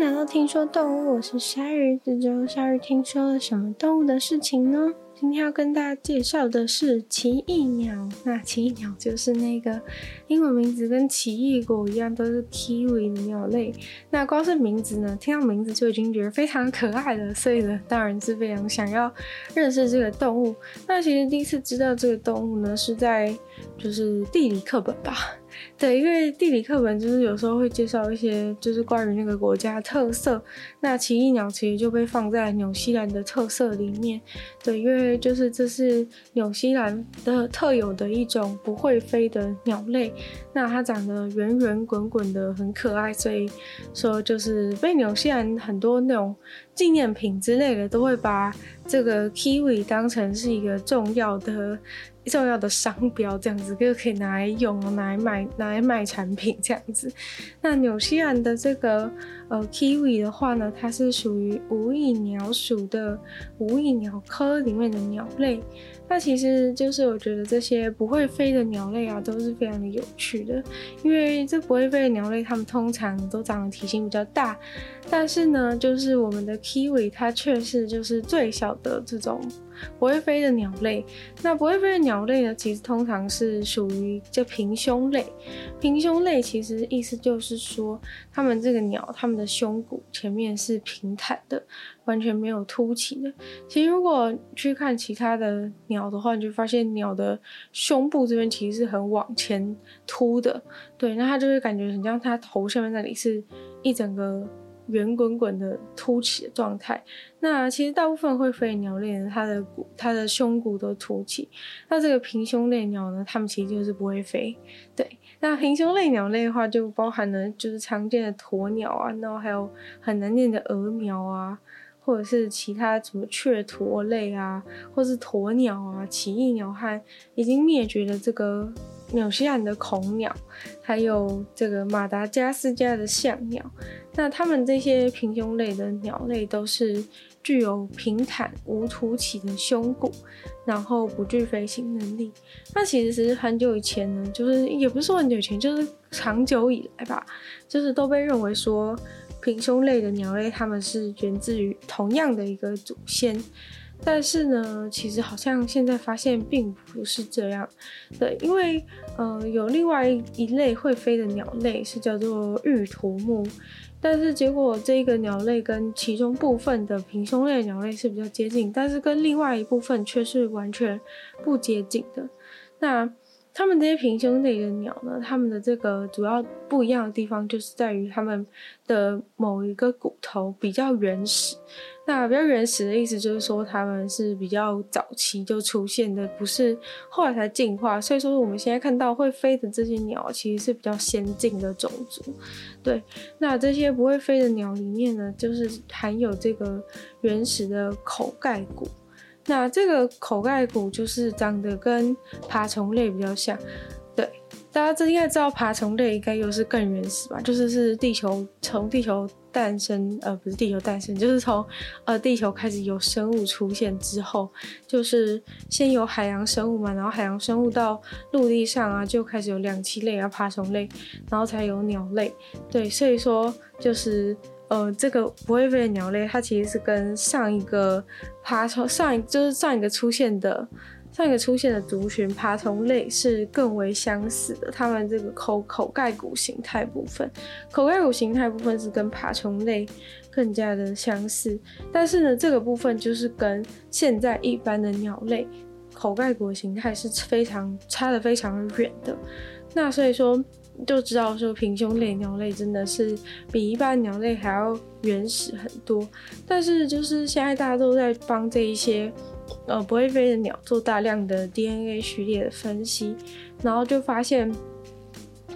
迎来到听说动物，我是鲨鱼。这周鲨鱼听说了什么动物的事情呢？今天要跟大家介绍的是奇异鸟。那奇异鸟就是那个英文名字跟奇异果一样，都是 kiwi 的鸟类。那光是名字呢，听到名字就已经觉得非常可爱了，所以呢，当然是非常想要认识这个动物。那其实第一次知道这个动物呢，是在就是地理课本吧。对，因为地理课本就是有时候会介绍一些就是关于那个国家特色，那奇异鸟其实就被放在纽西兰的特色里面。对，因为就是这是纽西兰的特有的一种不会飞的鸟类，那它长得圆圆滚滚的，很可爱，所以说就是被纽西兰很多那种纪念品之类的都会把这个 kiwi 当成是一个重要的。重要的商标这样子，就可以拿来用，拿来卖，拿来卖产品这样子。那纽西兰的这个呃 kiwi 的话呢，它是属于无翼鸟属的无翼鸟科里面的鸟类。那其实就是我觉得这些不会飞的鸟类啊，都是非常的有趣的，因为这不会飞的鸟类，它们通常都长得体型比较大，但是呢，就是我们的 kiwi 它却是就是最小的这种不会飞的鸟类。那不会飞的鸟类呢，其实通常是属于这平胸类。平胸类其实意思就是说，它们这个鸟，它们的胸骨前面是平坦的。完全没有凸起的。其实，如果去看其他的鸟的话，你就发现鸟的胸部这边其实是很往前凸的。对，那它就会感觉很像它头下面那里是一整个圆滚滚的凸起的状态。那其实大部分会飞鸟类，它的骨、它的胸骨都凸起。那这个平胸类鸟呢，它们其实就是不会飞。对，那平胸类鸟类的话，就包含了就是常见的鸵鸟啊，然后还有很难念的鹅苗啊。或者是其他什么雀鸵类啊，或是鸵鸟啊、奇异鸟和已经灭绝的这个纽西兰的恐鸟，还有这个马达加斯加的象鸟。那它们这些平胸类的鸟类都是具有平坦无凸起的胸骨，然后不具飞行能力。那其实是很久以前呢，就是也不是说很久以前，就是长久以来吧，就是都被认为说。平胸类的鸟类，它们是源自于同样的一个祖先，但是呢，其实好像现在发现并不是这样。对，因为呃，有另外一类会飞的鸟类是叫做玉图目，但是结果这个鸟类跟其中部分的平胸类鸟类是比较接近，但是跟另外一部分却是完全不接近的。那它们这些平胸类的鸟呢，它们的这个主要不一样的地方就是在于它们的某一个骨头比较原始。那比较原始的意思就是说，它们是比较早期就出现的，不是后来才进化。所以说，我们现在看到会飞的这些鸟，其实是比较先进的种族。对，那这些不会飞的鸟里面呢，就是含有这个原始的口盖骨。那这个口盖骨就是长得跟爬虫类比较像，大家这应该知道爬虫类应该又是更原始吧？就是是地球从地球诞生，呃，不是地球诞生，就是从呃地球开始有生物出现之后，就是先有海洋生物嘛，然后海洋生物到陆地上啊，就开始有两栖类啊，爬虫类，然后才有鸟类，对，所以说就是。呃，这个不会飞的鸟类，它其实是跟上一个爬虫上一就是上一个出现的上一个出现的族群爬虫类是更为相似的。它们这个口口盖骨形态部分，口盖骨形态部分是跟爬虫类更加的相似，但是呢，这个部分就是跟现在一般的鸟类口盖骨形态是非常差得非常远的。那所以说。就知道说平胸类鸟类真的是比一般鸟类还要原始很多，但是就是现在大家都在帮这一些呃不会飞的鸟做大量的 DNA 序列的分析，然后就发现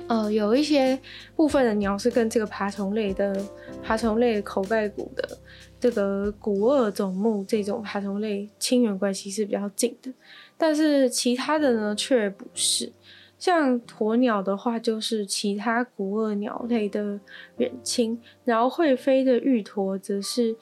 呃有一些部分的鸟是跟这个爬虫类的爬虫类口盖骨的这个古顎总目这种爬虫类亲缘关系是比较近的，但是其他的呢却不是。像鸵鸟的话，就是其他古鳄鸟类的远亲，然后会飞的玉鸵则是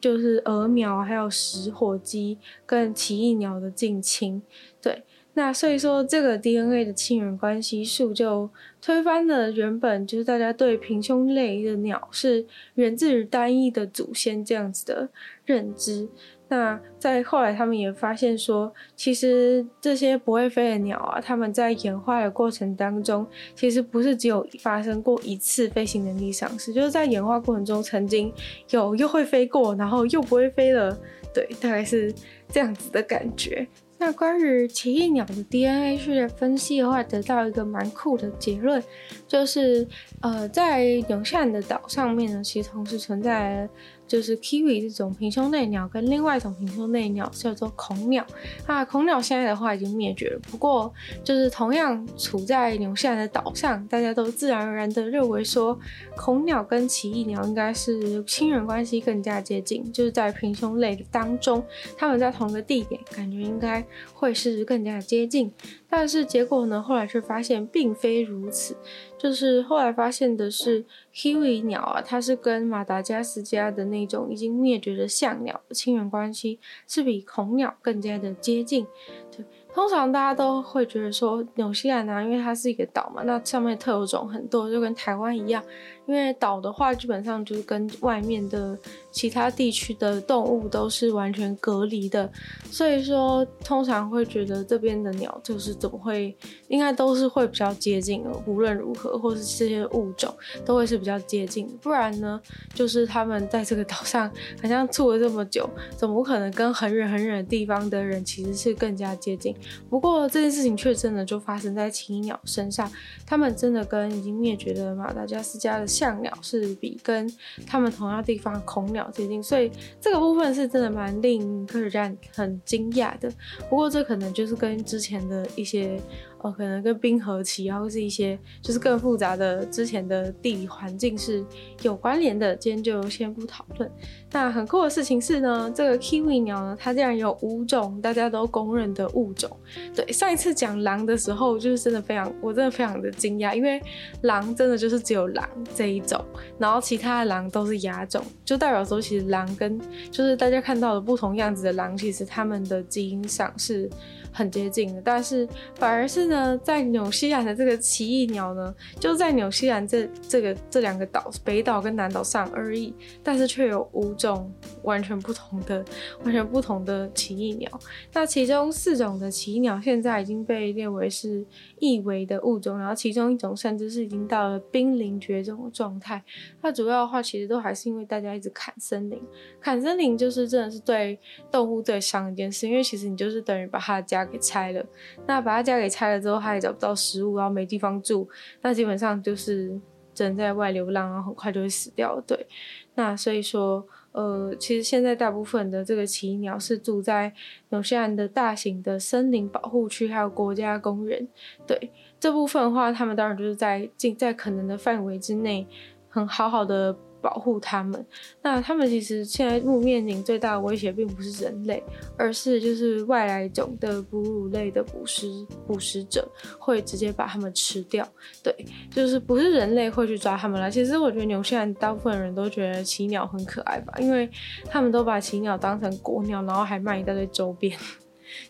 就是鹅苗还有食火鸡跟奇异鸟的近亲。对，那所以说，这个 DNA 的亲缘关系数就推翻了原本就是大家对平胸类的鸟是源自于单一的祖先这样子的认知。那在后来，他们也发现说，其实这些不会飞的鸟啊，它们在演化的过程当中，其实不是只有发生过一次飞行能力丧失，就是在演化过程中曾经有又会飞过，然后又不会飞了，对，大概是这样子的感觉。那关于奇异鸟的 DNA 序列分析的话，得到一个蛮酷的结论，就是呃，在纽西兰的岛上面呢，其实同时存在。就是 kiwi 这种平胸类鸟跟另外一种平胸类鸟叫做孔鸟啊，孔鸟现在的话已经灭绝了。不过就是同样处在纽西兰的岛上，大家都自然而然的认为说，孔鸟跟奇异鸟应该是亲缘关系更加接近，就是在平胸类的当中，它们在同一个地点，感觉应该会是更加接近。但是结果呢，后来却发现并非如此。就是后来发现的是，kiwi 鸟啊，它是跟马达加斯加的那种已经灭绝的象鸟的亲缘关系是比恐鸟更加的接近。对，通常大家都会觉得说，纽西兰啊，因为它是一个岛嘛，那上面特有种很多，就跟台湾一样。因为岛的话，基本上就是跟外面的其他地区的动物都是完全隔离的，所以说通常会觉得这边的鸟就是怎么会，应该都是会比较接近的，无论如何，或是这些物种都会是比较接近。不然呢，就是他们在这个岛上好像住了这么久，怎么可能跟很远很远的地方的人其实是更加接近？不过这件事情却真的就发生在奇异鸟身上，他们真的跟已经灭绝的马达加斯加的。象鸟是比跟他们同样地方孔鸟接近，所以这个部分是真的蛮令科学家很惊讶的。不过这可能就是跟之前的一些。哦，可能跟冰河期啊，或是一些就是更复杂的之前的地理环境是有关联的。今天就先不讨论。那很酷的事情是呢，这个 kiwi 鸟呢，它竟然有五种大家都公认的物种。对，上一次讲狼的时候，就是真的非常，我真的非常的惊讶，因为狼真的就是只有狼这一种，然后其他的狼都是亚种，就代表说其实狼跟就是大家看到的不同样子的狼，其实它们的基因上是。很接近的，但是反而是在纽西兰的这个奇异鸟呢，就在纽西兰这这个这两个岛，北岛跟南岛上而已，但是却有五种完全不同的、完全不同的奇异鸟。那其中四种的奇异鸟现在已经被列为是易危的物种，然后其中一种甚至是已经到了濒临绝种的状态。那主要的话，其实都还是因为大家一直砍森林，砍森林就是真的是对动物最伤一件事，因为其实你就是等于把它的家给拆了，那把他家给拆了之后，他也找不到食物，然后没地方住，那基本上就是只能在外流浪，然后很快就会死掉。对，那所以说，呃，其实现在大部分的这个奇鸟是住在纽西兰的大型的森林保护区，还有国家公园。对，这部分的话，他们当然就是在尽在可能的范围之内，很好好的。保护他们，那他们其实现在目面临最大的威胁，并不是人类，而是就是外来种的哺乳类的捕食捕食者会直接把他们吃掉。对，就是不是人类会去抓他们了。其实我觉得纽西兰大部分人都觉得奇鸟很可爱吧，因为他们都把奇鸟当成国鸟，然后还卖一大堆周边。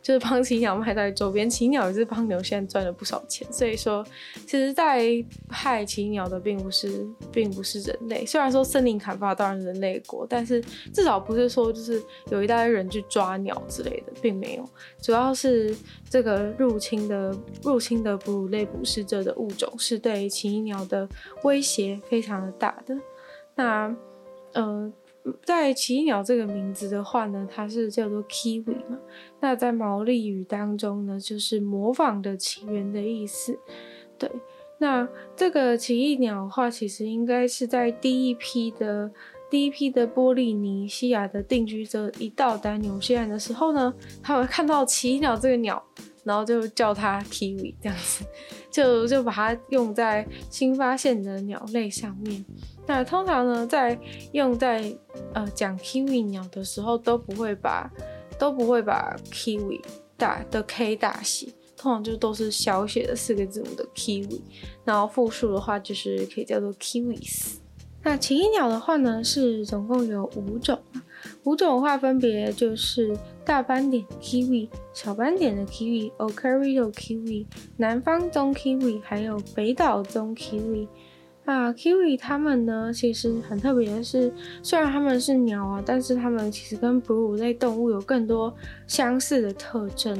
就是帮奇鸟卖在周边，奇鸟也是帮牛现在赚了不少钱。所以说，其实，在害奇鸟的并不是，并不是人类。虽然说森林砍伐当然人类国，但是至少不是说就是有一大堆人去抓鸟之类的，并没有。主要是这个入侵的入侵的哺乳类捕食者的物种是对奇鸟的威胁非常的大的。那，呃。在奇鸟这个名字的话呢，它是叫做 kiwi 嘛。那在毛利语当中呢，就是模仿的起源的意思。对，那这个奇异鸟的话，其实应该是在第一批的第一批的波利尼西亚的定居者一到达纽西兰的时候呢，他会看到奇异鸟这个鸟，然后就叫它 kiwi 这样子，就就把它用在新发现的鸟类上面。那通常呢，在用在呃讲 kiwi 鸟的时候，都不会把都不会把 kiwi 大的 k 大写，通常就都是小写的四个字母的 kiwi，然后复数的话就是可以叫做 kiwis。那奇异鸟的话呢，是总共有五种，五种的话分别就是大斑点 kiwi、小斑点的 kiwi、o c a r i o kiwi、南方棕 kiwi，还有北岛棕 kiwi。啊，kiwi 它们呢，其实很特别的是，虽然它们是鸟啊，但是它们其实跟哺乳类动物有更多相似的特征。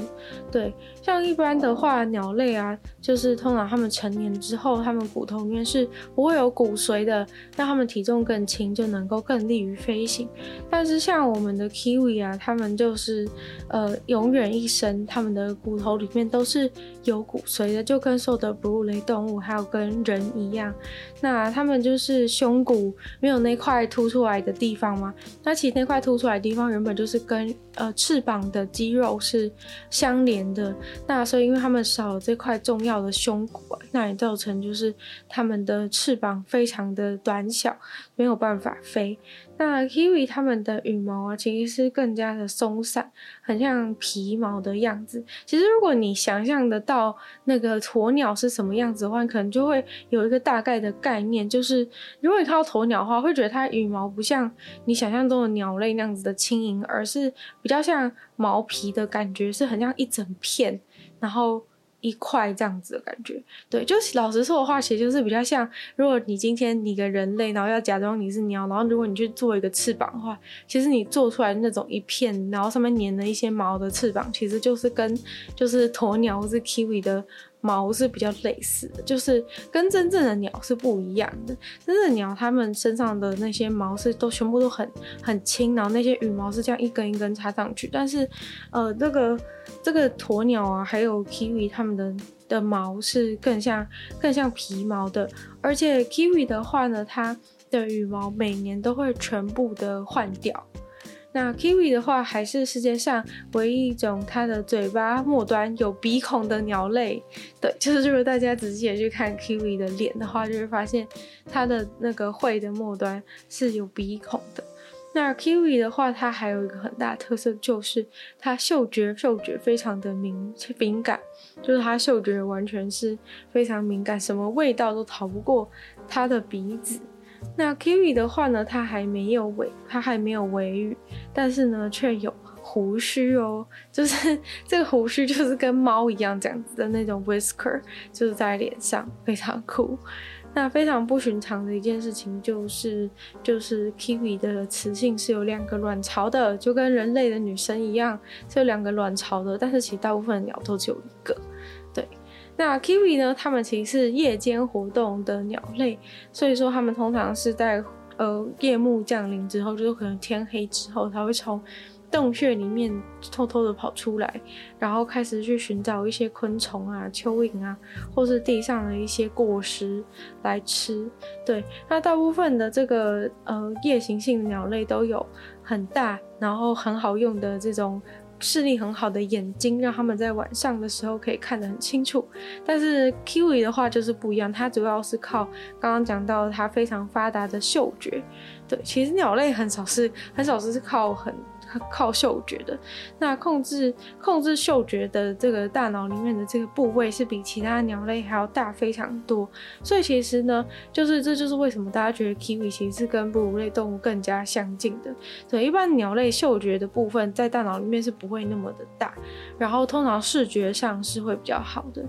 对，像一般的话，鸟类啊，就是通常它们成年之后，它们骨头里面是不会有骨髓的，让它们体重更轻，就能够更利于飞行。但是像我们的 kiwi 啊，它们就是呃，永远一生，它们的骨头里面都是有骨髓的，就跟所有的哺乳类动物还有跟人一样。那他们就是胸骨没有那块凸出来的地方吗？那其实那块凸出来的地方原本就是跟呃翅膀的肌肉是相连的。那所以因为他们少了这块重要的胸骨，那也造成就是他们的翅膀非常的短小，没有办法飞。那 kiwi 它们的羽毛啊，其实是更加的松散，很像皮毛的样子。其实如果你想象得到那个鸵鸟是什么样子的话，可能就会有一个大概的概念。就是如果你看到鸵鸟的话，会觉得它羽毛不像你想象中的鸟类那样子的轻盈，而是比较像毛皮的感觉，是很像一整片，然后。一块这样子的感觉，对，就是老实说的话，其实就是比较像，如果你今天你个人类，然后要假装你是鸟，然后如果你去做一个翅膀的话，其实你做出来那种一片，然后上面粘了一些毛的翅膀，其实就是跟就是鸵鸟或是 kiwi 的。毛是比较类似的，就是跟真正的鸟是不一样的。真正的鸟，它们身上的那些毛是都全部都很很轻，然后那些羽毛是这样一根一根插上去。但是，呃，这个这个鸵鸟啊，还有 kiwi，它们的的毛是更像更像皮毛的。而且 kiwi 的话呢，它的羽毛每年都会全部的换掉。那 kiwi 的话，还是世界上唯一一种它的嘴巴末端有鼻孔的鸟类。对，就是如果大家仔细的去看 kiwi 的脸的话，就会发现它的那个喙的末端是有鼻孔的。那 kiwi 的话，它还有一个很大特色，就是它嗅觉嗅觉非常的敏敏感，就是它嗅觉完全是非常敏感，什么味道都逃不过它的鼻子。那 kiwi 的话呢，它还没有尾，它还没有尾羽，但是呢，却有胡须哦，就是 这个胡须就是跟猫一样这样子的那种 whisker，就是在脸上非常酷。那非常不寻常的一件事情就是，就是 kiwi 的雌性是有两个卵巢的，就跟人类的女生一样是有两个卵巢的，但是其实大部分鸟都只有一个，那 kiwi 呢？它们其实是夜间活动的鸟类，所以说它们通常是在呃夜幕降临之后，就是可能天黑之后，它会从洞穴里面偷偷的跑出来，然后开始去寻找一些昆虫啊、蚯蚓啊，或是地上的一些果实来吃。对，那大部分的这个呃夜行性鸟类都有很大，然后很好用的这种。视力很好的眼睛，让他们在晚上的时候可以看得很清楚。但是 kiwi 的话就是不一样，它主要是靠刚刚讲到它非常发达的嗅觉。对，其实鸟类很少是很少是靠很。靠嗅觉的，那控制控制嗅觉的这个大脑里面的这个部位是比其他鸟类还要大非常多，所以其实呢，就是这就是为什么大家觉得 kiwi 其实是跟哺乳类动物更加相近的。对，一般鸟类嗅觉的部分在大脑里面是不会那么的大，然后通常视觉上是会比较好的。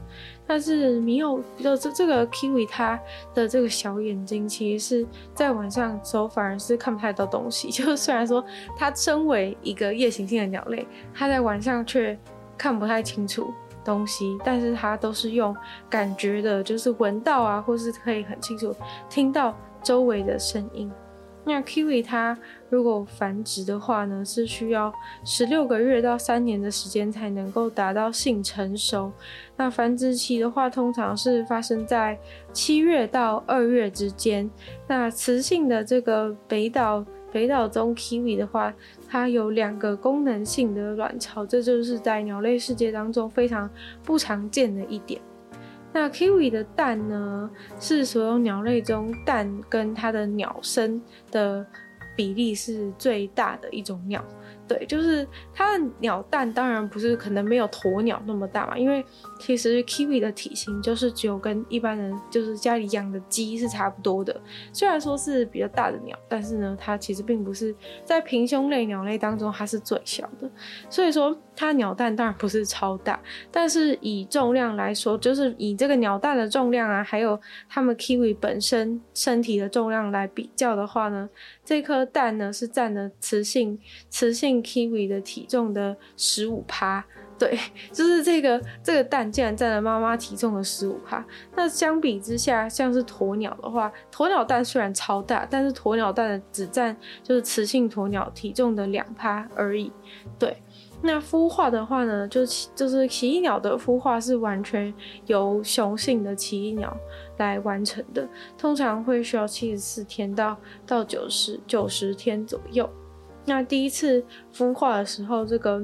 但是猕猴就这这个 kiwi 它的这个小眼睛，其实是在晚上时候反而是看不太到东西。就虽然说它身为一个夜行性的鸟类，它在晚上却看不太清楚东西，但是它都是用感觉的，就是闻到啊，或是可以很清楚听到周围的声音。那 kiwi 它如果繁殖的话呢，是需要十六个月到三年的时间才能够达到性成熟。那繁殖期的话，通常是发生在七月到二月之间。那雌性的这个北岛北岛中 kiwi 的话，它有两个功能性的卵巢，这就是在鸟类世界当中非常不常见的一点。那 kiwi 的蛋呢，是所有鸟类中蛋跟它的鸟身的比例是最大的一种鸟。对，就是它的鸟蛋当然不是可能没有鸵鸟那么大嘛，因为其实 kiwi 的体型就是只有跟一般人就是家里养的鸡是差不多的。虽然说是比较大的鸟，但是呢，它其实并不是在平胸类鸟类当中它是最小的。所以说它鸟蛋当然不是超大，但是以重量来说，就是以这个鸟蛋的重量啊，还有它们 kiwi 本身身体的重量来比较的话呢，这颗蛋呢是占了雌性雌性 kiwi 的体重的十五趴，对，就是这个这个蛋竟然占了妈妈体重的十五趴。那相比之下，像是鸵鸟的话，鸵鸟蛋虽然超大，但是鸵鸟蛋只占就是雌性鸵鸟体重的两趴而已。对，那孵化的话呢，就就是奇异鸟的孵化是完全由雄性的奇异鸟来完成的，通常会需要七十四天到到九十九十天左右。那第一次孵化的时候，这个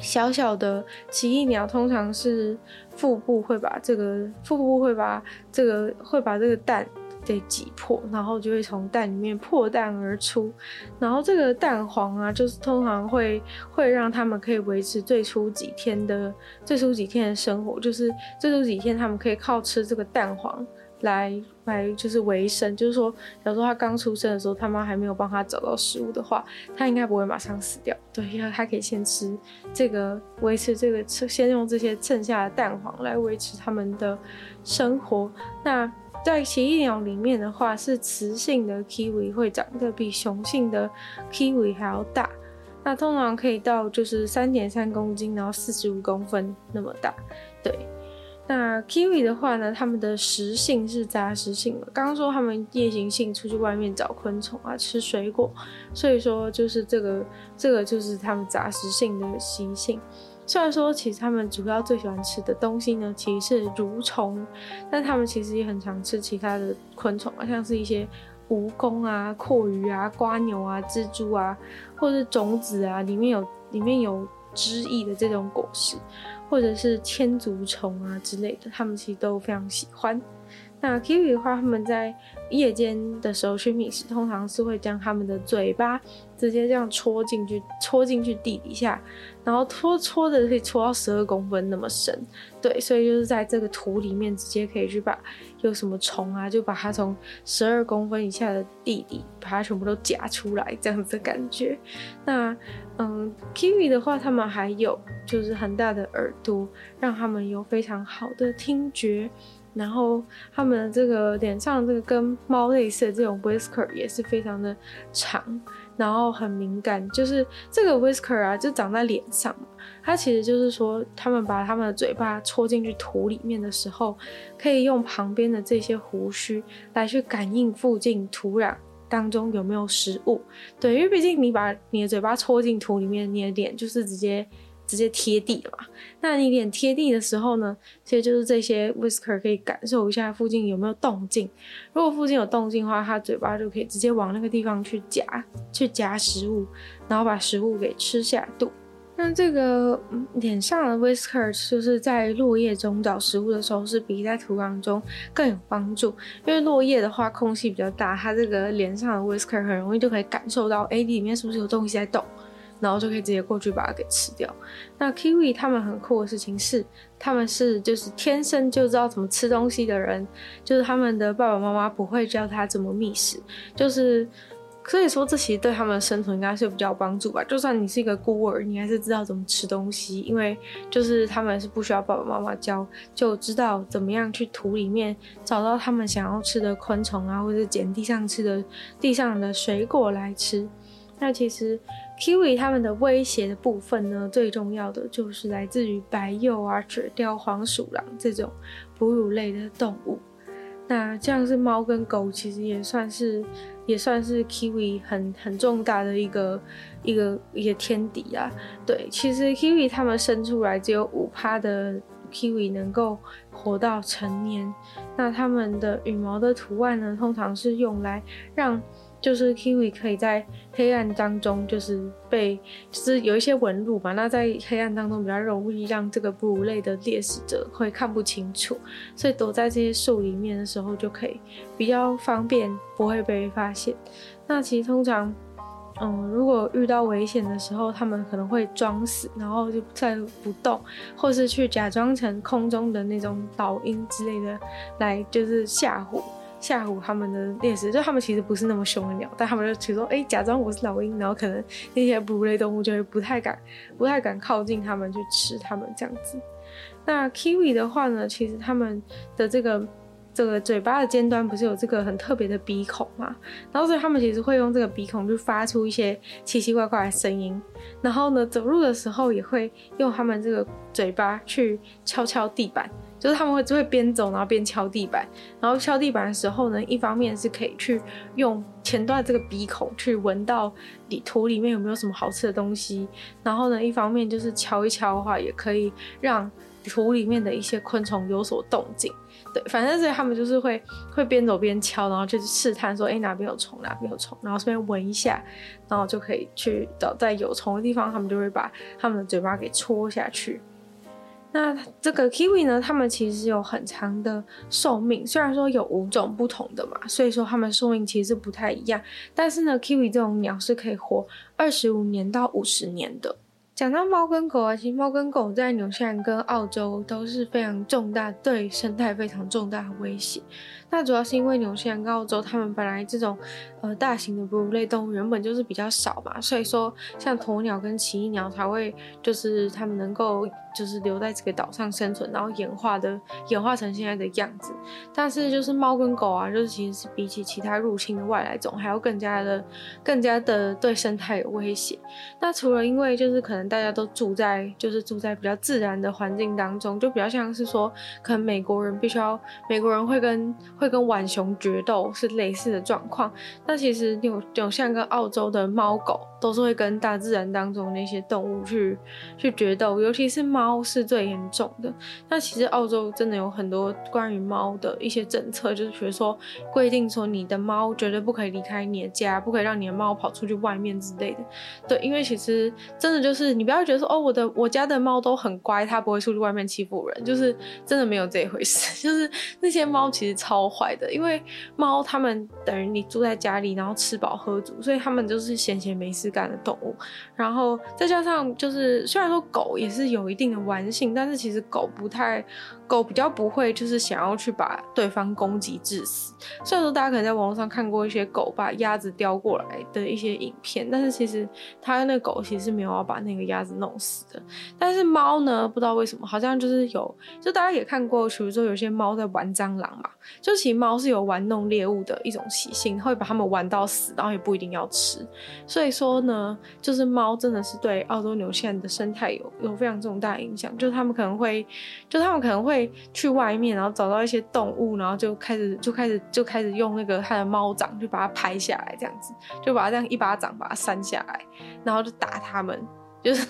小小的奇异鸟通常是腹部会把这个腹部会把这个会把这个蛋给挤破，然后就会从蛋里面破蛋而出。然后这个蛋黄啊，就是通常会会让他们可以维持最初几天的最初几天的生活，就是最初几天他们可以靠吃这个蛋黄。来来就是维生，就是说，假如说他刚出生的时候，他妈还没有帮他找到食物的话，他应该不会马上死掉。对，因为他可以先吃这个，维持这个，先用这些剩下的蛋黄来维持他们的生活。那在奇异鸟里面的话，是雌性的 kiwi 会长得比雄性的 kiwi 还要大，那通常可以到就是三点三公斤，然后四十五公分那么大，对。那 kiwi 的话呢，它们的食性是杂食性的。刚刚说它们夜行性出去外面找昆虫啊，吃水果，所以说就是这个这个就是它们杂食性的习性。虽然说其实它们主要最喜欢吃的东西呢，其实是蠕虫，但它们其实也很常吃其他的昆虫啊，像是一些蜈蚣啊、蛞蝓啊、瓜牛啊、蜘蛛啊，或者是种子啊，里面有里面有汁液的这种果实。或者是千足虫啊之类的，他们其实都非常喜欢。那 kiwi 的话，他们在夜间的时候去觅食，通常是会将他们的嘴巴直接这样戳进去，戳进去地底下，然后戳戳的可以戳到十二公分那么深。对，所以就是在这个土里面直接可以去把有什么虫啊，就把它从十二公分以下的地底把它全部都夹出来，这样子的感觉。那嗯，kiwi 的话，他们还有就是很大的耳朵，让他们有非常好的听觉。然后他们的这个脸上这个跟猫类似的这种 whisker 也是非常的长，然后很敏感。就是这个 whisker 啊，就长在脸上。它其实就是说，他们把他们的嘴巴戳进去土里面的时候，可以用旁边的这些胡须来去感应附近土壤当中有没有食物。对，因为毕竟你把你的嘴巴戳进土里面，你的脸就是直接。直接贴地了嘛？那你脸贴地的时候呢，其实就是这些 whisker 可以感受一下附近有没有动静。如果附近有动静的话，它嘴巴就可以直接往那个地方去夹，去夹食物，然后把食物给吃下肚。那这个脸上的 whisker 就是在落叶中找食物的时候，是比在土壤中更有帮助。因为落叶的话，空气比较大，它这个脸上的 whisker 很容易就可以感受到，哎，里面是不是有东西在动？然后就可以直接过去把它给吃掉。那 kiwi 他们很酷的事情是，他们是就是天生就知道怎么吃东西的人，就是他们的爸爸妈妈不会教他怎么觅食，就是可以说这其实对他们的生存应该是比较有帮助吧。就算你是一个孤儿，你还是知道怎么吃东西，因为就是他们是不需要爸爸妈妈教，就知道怎么样去土里面找到他们想要吃的昆虫啊，或者捡地上吃的地上的水果来吃。那其实 kiwi 它们的威胁的部分呢，最重要的就是来自于白鼬啊、雪貂、黄鼠狼这种哺乳类的动物。那像是猫跟狗，其实也算是也算是 kiwi 很很重大的一个一个一个天敌啊。对，其实 kiwi 它们生出来只有五趴的 kiwi 能够活到成年。那它们的羽毛的图案呢，通常是用来让就是 kiwi 可以在黑暗当中，就是被就是有一些纹路嘛。那在黑暗当中比较容易让这个哺乳类的猎食者会看不清楚，所以躲在这些树里面的时候就可以比较方便，不会被发现。那其实通常嗯，如果遇到危险的时候，他们可能会装死，然后就再不动，或是去假装成空中的那种老鹰之类的，来就是吓唬吓唬他们的猎食。就他们其实不是那么凶的鸟，但他们就其实说，哎、假装我是老鹰，然后可能那些哺乳类动物就会不太敢、不太敢靠近他们去吃他们这样子。那 Kiwi 的话呢，其实他们的这个。这个嘴巴的尖端不是有这个很特别的鼻孔嘛？然后所以他们其实会用这个鼻孔去发出一些奇奇怪怪的声音。然后呢，走路的时候也会用他们这个嘴巴去敲敲地板，就是他们会就会边走然后边敲地板。然后敲地板的时候呢，一方面是可以去用前端这个鼻孔去闻到里土里面有没有什么好吃的东西。然后呢，一方面就是敲一敲的话，也可以让土里面的一些昆虫有所动静。对，反正是他们就是会会边走边敲，然后就是试探说，哎，哪边有虫，哪边有虫，然后顺便闻一下，然后就可以去找在有虫的地方，他们就会把他们的嘴巴给戳下去。那这个 kiwi 呢，他们其实有很长的寿命，虽然说有五种不同的嘛，所以说他们寿命其实不太一样，但是呢，kiwi 这种鸟是可以活二十五年到五十年的。讲到猫跟狗啊，其实猫跟狗在纽西兰跟澳洲都是非常重大，对生态非常重大的威胁。那主要是因为纽西兰跟澳洲，他们本来这种呃大型的哺乳类动物原本就是比较少嘛，所以说像鸵鸟跟奇异鸟才会就是他们能够就是留在这个岛上生存，然后演化的演化成现在的样子。但是就是猫跟狗啊，就是其实是比起其他入侵的外来种，还要更加的更加的对生态有威胁。那除了因为就是可能大家都住在就是住在比较自然的环境当中，就比较像是说可能美国人必须要美国人会跟会跟浣熊决斗是类似的状况，那其实有有像跟澳洲的猫狗。都是会跟大自然当中那些动物去去决斗，尤其是猫是最严重的。那其实澳洲真的有很多关于猫的一些政策，就是比如说规定说你的猫绝对不可以离开你的家，不可以让你的猫跑出去外面之类的。对，因为其实真的就是你不要觉得说哦，我的我家的猫都很乖，它不会出去外面欺负人，就是真的没有这一回事。就是那些猫其实超坏的，因为猫它们等于你住在家里，然后吃饱喝足，所以它们就是闲闲没事干的动物，然后再加上就是，虽然说狗也是有一定的玩性，但是其实狗不太。狗比较不会，就是想要去把对方攻击致死。虽然说大家可能在网络上看过一些狗把鸭子叼过来的一些影片，但是其实它那个狗其实是没有要把那个鸭子弄死的。但是猫呢，不知道为什么，好像就是有，就大家也看过，比如说有些猫在玩蟑螂嘛，就其猫是有玩弄猎物的一种习性，会把它们玩到死，然后也不一定要吃。所以说呢，就是猫真的是对澳洲、纽西兰的生态有有非常重大影响，就是他们可能会，就他们可能会。去外面，然后找到一些动物，然后就开始就开始就开始用那个它的猫掌，就把它拍下来，这样子，就把它这样一巴掌把它扇下来，然后就打它们。就是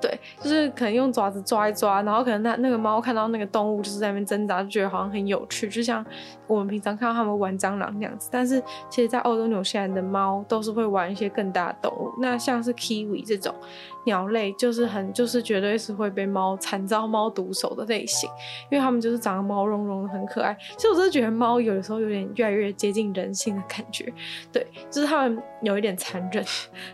对，就是可能用爪子抓一抓，然后可能那那个猫看到那个动物就是在那边挣扎，就觉得好像很有趣，就像我们平常看到他们玩蟑螂那样子。但是其实，在澳洲、纽西兰的猫都是会玩一些更大的动物。那像是 kiwi 这种鸟类，就是很就是绝对是会被猫惨遭猫毒手的类型，因为它们就是长得毛茸茸的，很可爱。其实我真的觉得猫有的时候有点越来越接近人性的感觉，对，就是它们有一点残忍，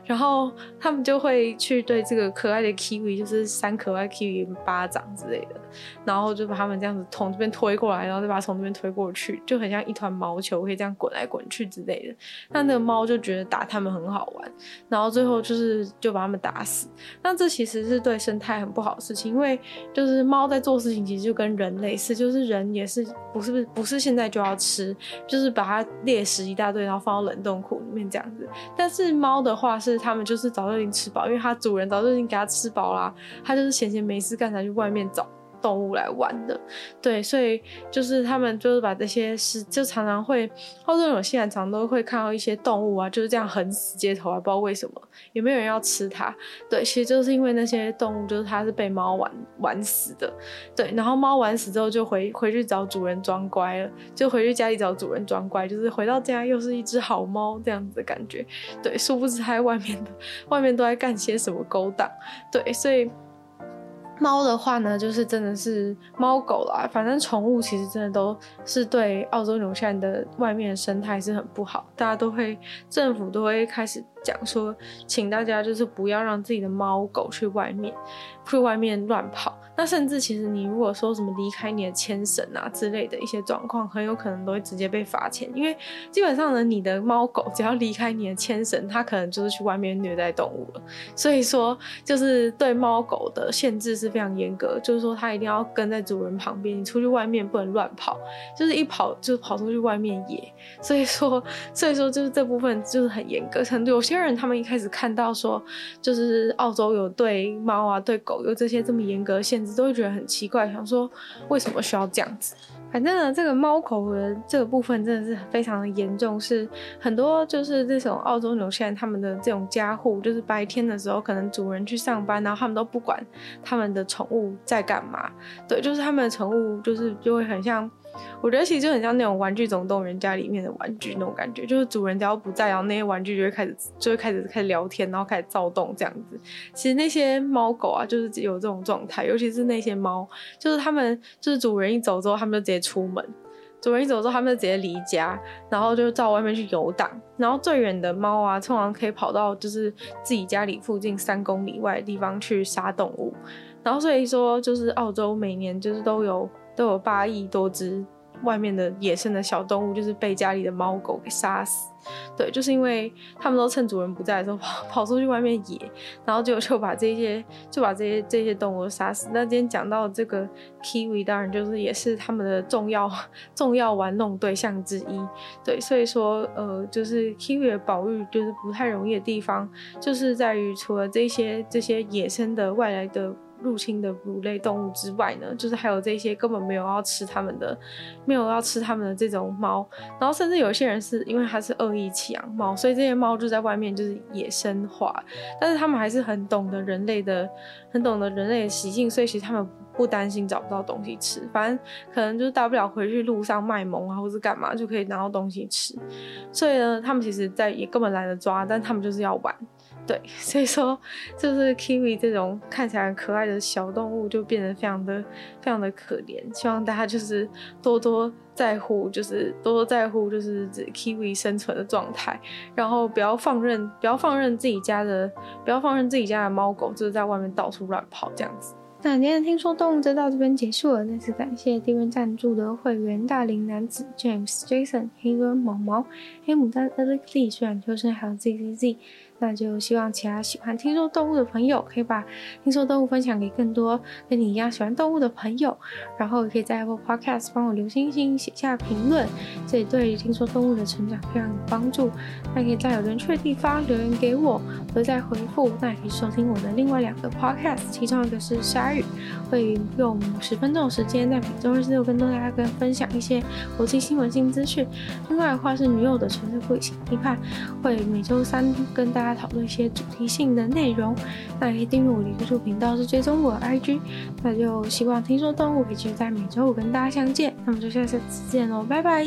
然后他们就会去对这个。可爱的 kiwi 就是扇可爱 kiwi 巴掌之类的，然后就把他们这样子从这边推过来，然后再把它从这边推过去，就很像一团毛球，可以这样滚来滚去之类的。那那个猫就觉得打他们很好玩，然后最后就是就把他们打死。那这其实是对生态很不好的事情，因为就是猫在做事情其实就跟人类似，就是人也是不是不是现在就要吃，就是把它猎食一大堆，然后放到冷冻库里面这样子。但是猫的话是他们就是早就已经吃饱，因为它主人早就。已经给它吃饱啦，它就是闲闲没事干才去外面找动物来玩的，对，所以就是他们就是把这些是就常常会，澳洲有些人常都会看到一些动物啊，就是这样横死街头啊，不知道为什么，也没有人要吃它，对，其实就是因为那些动物就是它是被猫玩玩死的，对，然后猫玩死之后就回回去找主人装乖了，就回去家里找主人装乖，就是回到家又是一只好猫这样子的感觉，对，殊不知它在外面的外面都在干些什么勾当，对，所以。猫的话呢，就是真的是猫狗啦，反正宠物其实真的都是对澳洲纽西兰的外面的生态是很不好，大家都会政府都会开始讲说，请大家就是不要让自己的猫狗去外面，去外面乱跑。那甚至其实你如果说什么离开你的牵绳啊之类的一些状况，很有可能都会直接被罚钱，因为基本上呢，你的猫狗只要离开你的牵绳，它可能就是去外面虐待动物了。所以说，就是对猫狗的限制是非常严格，就是说它一定要跟在主人旁边，你出去外面不能乱跑，就是一跑就跑出去外面野。所以说，所以说就是这部分就是很严格。很多有些人他们一开始看到说，就是澳洲有对猫啊、对狗有这些这么严格的限制。都会觉得很奇怪，想说为什么需要这样子？反正呢，这个猫口的这个部分真的是非常的严重，是很多就是这种澳洲纽西兰他们的这种家户，就是白天的时候可能主人去上班，然后他们都不管他们的宠物在干嘛。对，就是他们的宠物就是就会很像。我觉得其实就很像那种玩具总动员家里面的玩具那种感觉，就是主人只要不在，然后那些玩具就会开始就会开始开始聊天，然后开始躁动这样子。其实那些猫狗啊，就是有这种状态，尤其是那些猫，就是他们就是主人一走之后，他们就直接出门；主人一走之后，他们就直接离家，然后就到外面去游荡。然后最远的猫啊，通常可以跑到就是自己家里附近三公里外的地方去杀动物。然后所以说，就是澳洲每年就是都有都有八亿多只。外面的野生的小动物就是被家里的猫狗给杀死，对，就是因为他们都趁主人不在的时候 跑跑出去外面野，然后就就把这些就把这些这些动物杀死。那今天讲到这个 Kiwi，当然就是也是他们的重要 重要玩弄对象之一，对，所以说呃，就是 Kiwi 的保育就是不太容易的地方，就是在于除了这些这些野生的外来的。入侵的哺乳类动物之外呢，就是还有这些根本没有要吃它们的，没有要吃它们的这种猫，然后甚至有些人是因为它是恶意弃养猫，所以这些猫就在外面就是野生化，但是他们还是很懂得人类的，很懂得人类的习性，所以其实他们不担心找不到东西吃，反正可能就是大不了回去路上卖萌啊，或是干嘛就可以拿到东西吃，所以呢，他们其实在也根本懒得抓，但他们就是要玩。对，所以说就是 Kiwi 这种看起来很可爱的小动物，就变得非常的非常的可怜。希望大家就是多多在乎，就是多多在乎，就是 Kiwi 生存的状态，然后不要放任，不要放任自己家的，不要放任自己家的猫狗，就是在外面到处乱跑这样子。那今天听说动物就到这边结束了，再次感谢订阅赞助的会员大龄男子 James Jason 黑人毛毛黑牡丹 Alex 虽然秋生还有 ZZZ。那就希望其他喜欢听说动物的朋友可以把听说动物分享给更多跟你一样喜欢动物的朋友，然后也可以在 Apple Podcast 帮我留星星、写下评论，这也对听说动物的成长非常有帮助。那可以在有人去的地方留言给我，我会再回复。那也可以收听我的另外两个 Podcast，其中一个是鲨鱼，会用十分钟的时间在每周日、六跟大家跟分享一些国际新闻性资讯。另外的话是女友的纯粹不理性批判，会每周三跟大家。讨论一些主题性的内容，那也可以订阅我的 YouTube 频道，是追踪我的 IG。那就希望听说动物可以继续在每周五跟大家相见，那么就下次见喽，拜拜。